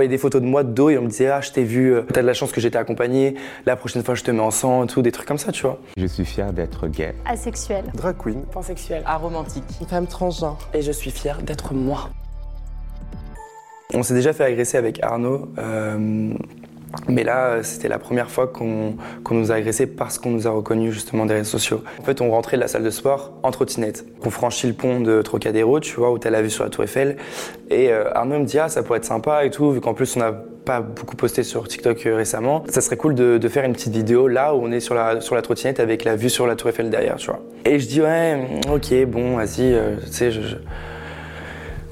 m'envoyait des photos de moi de dos et on me disait ah je t'ai vu, euh, t'as de la chance que j'étais accompagné, la prochaine fois je te mets en sang, tout, des trucs comme ça, tu vois. Je suis fier d'être gay. Asexuel. Drag queen. Pansexuel. Aromantique. Femme transgenre. Et je suis fier d'être moi. On s'est déjà fait agresser avec Arnaud. euh, mais là, c'était la première fois qu'on qu'on nous a agressé parce qu'on nous a reconnus justement des réseaux sociaux. En fait, on rentrait de la salle de sport en trottinette. On franchit le pont de Trocadéro, tu vois, où t'as la vue sur la Tour Eiffel. Et euh, Arnaud me dit, ah, ça pourrait être sympa et tout, vu qu'en plus on n'a pas beaucoup posté sur TikTok euh, récemment. Ça serait cool de, faire une petite vidéo là où on est sur la, sur la trottinette avec la vue sur la Tour Eiffel derrière, tu vois. Et je dis, ouais, ok, bon, vas-y, euh, tu sais, je,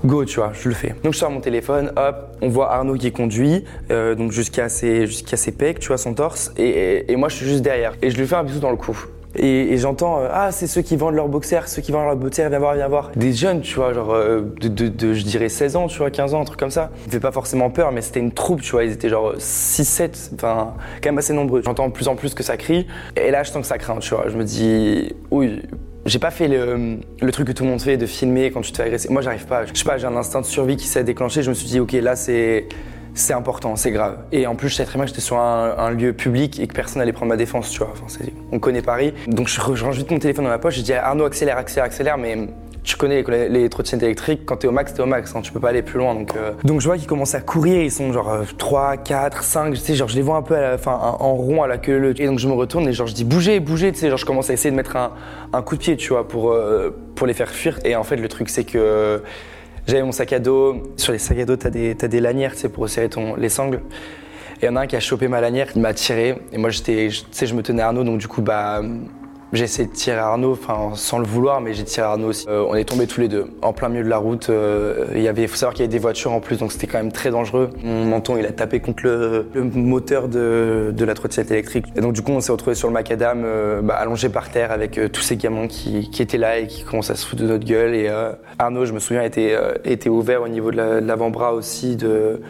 Go, tu vois, je le fais. Donc je sors mon téléphone, hop, on voit Arnaud qui conduit, euh, donc jusqu'à ses, jusqu'à ses pecs, tu vois, son torse, et, moi je suis juste derrière. Et je lui fais un bisou dans le cou. Et, j'entends, euh, ah, c'est ceux qui vendent leurs boxers, ceux qui vendent leurs boxers, viens voir, viens voir. Des jeunes, tu vois, genre euh, de, de- je dirais 16 ans, tu vois, 15 ans, un truc comme ça. Me fait pas forcément peur, mais c'était une troupe, tu vois, ils étaient genre 6, 7, enfin, quand même assez nombreux. J'entends de plus en plus que ça crie, et là je sens que ça craint, tu vois. Je me dis, oui, j'ai pas fait le, truc que tout le monde fait de filmer quand tu te fais agresser. Moi, j'arrive pas. Je sais pas, j'ai un instinct de survie qui s'est déclenché. Je me suis dit, ok, là, c'est. Important, c'est grave. Et en plus, je savais très bien que j'étais sur un, lieu public et que personne allait prendre ma défense, tu vois. On connaît Paris. Donc, je, range vite mon téléphone dans ma poche. Je dis Arnaud, accélère, accélère, accélère. Mais tu connais les, les trottinettes électriques, quand t'es au max, t'es au max. hein, tu peux pas aller plus loin. Donc, euh, donc je vois qu'ils commencent à courir. Ils sont genre euh, 3, 4, 5. Tu sais, genre, je les vois un peu en rond à la queue leu. Et donc, je me retourne et genre, je dis bougez, bougez. Tu sais, genre, je commence à essayer de mettre un, un coup de pied, tu vois, pour, euh, pour les faire fuir. Et en fait, le truc, c'est que j'avais mon sac à dos. Sur les sacs à dos, t'as des, t'as des lanières, tu sais, pour serrer ton, les sangles. Et il y en a un qui a chopé ma lanière, il m'a tiré. Et moi, j'étais, tu sais, je me tenais à Arnaud, donc du coup, bah, j'ai essayé de tirer Arnaud, enfin, sans le vouloir, mais j'ai tiré Arnaud aussi. Euh, on est tombés tous les deux, en plein milieu de la route. Euh, Il y avait, faut savoir qu'il y avait des voitures en plus, donc c'était quand même très dangereux. Mon menton, il a tapé contre le, moteur de, de la trottinette électrique. Et donc, du coup, on s'est retrouvés sur le macadam, euh, bah, allongé par terre avec tous ces gamins qui, qui étaient là et qui commençaient à se foutre de notre gueule. Et Arnaud, je me souviens, était, était ouvert au niveau de l'avant-bras aussi, de,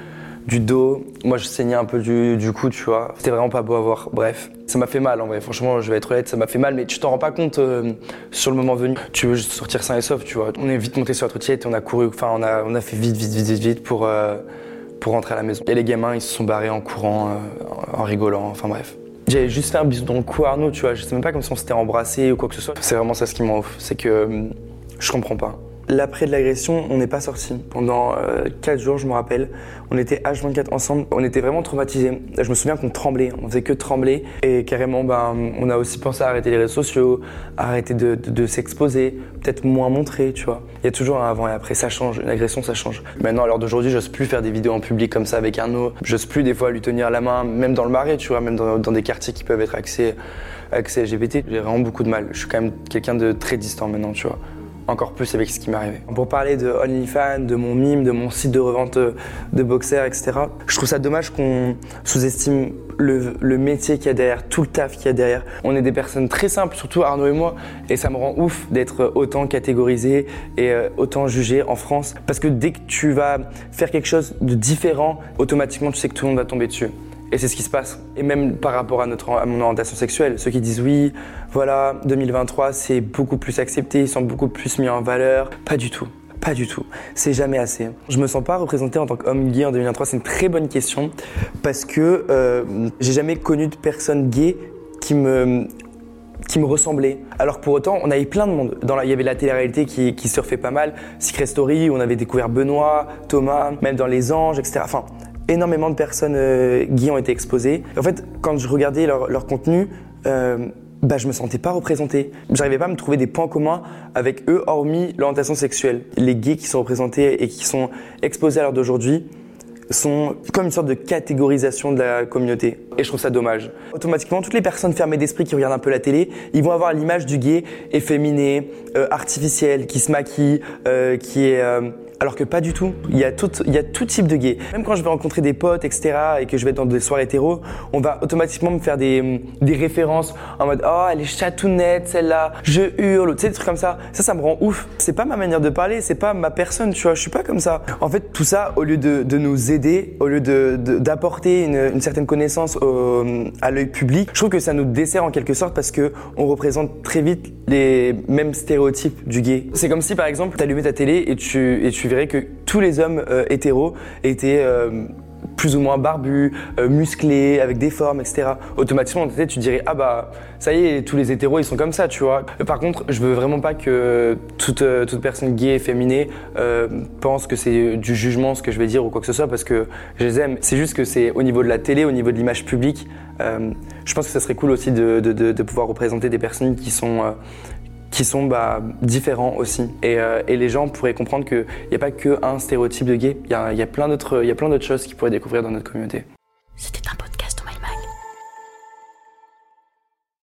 du dos. Moi, je saignais un peu du, du cou, tu vois. C'était vraiment pas beau à voir. Bref, ça m'a fait mal en vrai. Franchement, je vais être honnête, ça m'a fait mal, mais tu t'en rends pas compte euh, sur le moment venu. Tu veux juste sortir sain et sauf, tu vois. On est vite monté sur la trottinette et on a couru. Enfin, on a, fait vite, vite, vite, vite, vite pour, euh, pour rentrer à la maison. Et les gamins, ils se sont barrés en courant, euh, en rigolant. Enfin, bref. J'avais juste fait un bisou dans le cou Arnaud, tu vois. Je sais même pas comme si on s'était embrassé ou quoi que ce soit. C'est vraiment ça ce qui m'en. C'est que je comprends pas. L'après de l'agression, on n'est pas sorti. Pendant 4 jours, je me rappelle, on était H24 ensemble. On était vraiment traumatisés. Je me souviens qu'on tremblait, on faisait que trembler. Et carrément, ben, on a aussi pensé à arrêter les réseaux sociaux, arrêter de, s'exposer, peut-être moins montrer, tu vois. Il y a toujours un avant et après, ça change. Une agression, ça change. Maintenant, à l'heure d'aujourd'hui, j'ose plus faire des vidéos en public comme ça avec Arnaud. J'ose plus des fois lui tenir la main, même dans le marais, tu vois, même dans, des quartiers qui peuvent être accès, accès LGBT. J'ai vraiment beaucoup de mal. Je suis quand même quelqu'un de très distant maintenant, tu vois encore plus avec ce qui m'est arrivé. Pour parler de OnlyFans, de mon mime, de mon site de revente de boxers, etc., je trouve ça dommage qu'on sous-estime le, le métier qu'il y a derrière, tout le taf qu'il y a derrière. On est des personnes très simples, surtout Arnaud et moi, et ça me rend ouf d'être autant catégorisé et euh, autant jugé en France. Parce que dès que tu vas faire quelque chose de différent, automatiquement tu sais que tout le monde va tomber dessus. Et c'est ce qui se passe. Et même par rapport à, notre, à mon orientation sexuelle, ceux qui disent oui, voilà, 2023, c'est beaucoup plus accepté, ils sont beaucoup plus mis en valeur. Pas du tout. Pas du tout. C'est jamais assez. Je me sens pas représenté en tant qu'homme gay en 2023. C'est une très bonne question parce que euh, j'ai jamais connu de personne gay qui me qui me ressemblait. Alors pour autant, on avait plein de monde. Dans la, il y avait la télé-réalité qui, qui surfait pas mal, Secret Story, où on avait découvert Benoît, Thomas, même dans Les Anges, etc. Enfin, énormément de personnes euh, ont été exposées. En fait, quand je regardais leur, leur contenu, euh, bah, je me sentais pas représenté. J'arrivais pas à me trouver des points communs avec eux, hormis l'orientation sexuelle. Les gays qui sont représentés et qui sont exposés à l'heure d'aujourd'hui sont comme une sorte de catégorisation de la communauté. Et je trouve ça dommage. Automatiquement, toutes les personnes fermées d'esprit qui regardent un peu la télé, ils vont avoir l'image du gay efféminé, euh, artificiel, qui se maquille, euh, qui est... alors que pas du tout. Il y, a tout, il y a type de gay. Même quand je vais rencontrer des potes, etc., et que je vais être dans des soirées hétéro, on va automatiquement me faire des, des références en mode Oh, elle est chatounette, celle-là, je hurle, tu sais, des trucs comme ça. Ça, ça me rend ouf. C'est pas ma manière de parler, c'est pas ma personne, tu vois, je suis pas comme ça. En fait, tout ça, au lieu de, de nous aider, au lieu de- de- d'apporter une, une certaine connaissance au- à l'œil public, je trouve que ça nous dessert en quelque sorte parce que on représente très vite les mêmes stéréotypes du gay. C'est comme si, par exemple, t'allumais ta télé et tu, et tu que tous les hommes euh, hétéros étaient euh, plus ou moins barbus, euh, musclés, avec des formes, etc. Automatiquement, dans tête, tu dirais ah bah ça y est, tous les hétéros ils sont comme ça, tu vois. Par contre, je veux vraiment pas que toute, toute personne gay et féminée euh, pense que c'est du jugement ce que je vais dire ou quoi que ce soit parce que je les aime. C'est juste que c'est au niveau de la télé, au niveau de l'image publique. Je pense que ça serait cool aussi de, de, pouvoir représenter des personnes qui sont qui sont bah, différents aussi. Et, euh, et, les gens pourraient comprendre qu'il n'y a pas que un stéréotype de gay, il y a plein d'autres choses qu'ils pourraient découvrir dans notre communauté.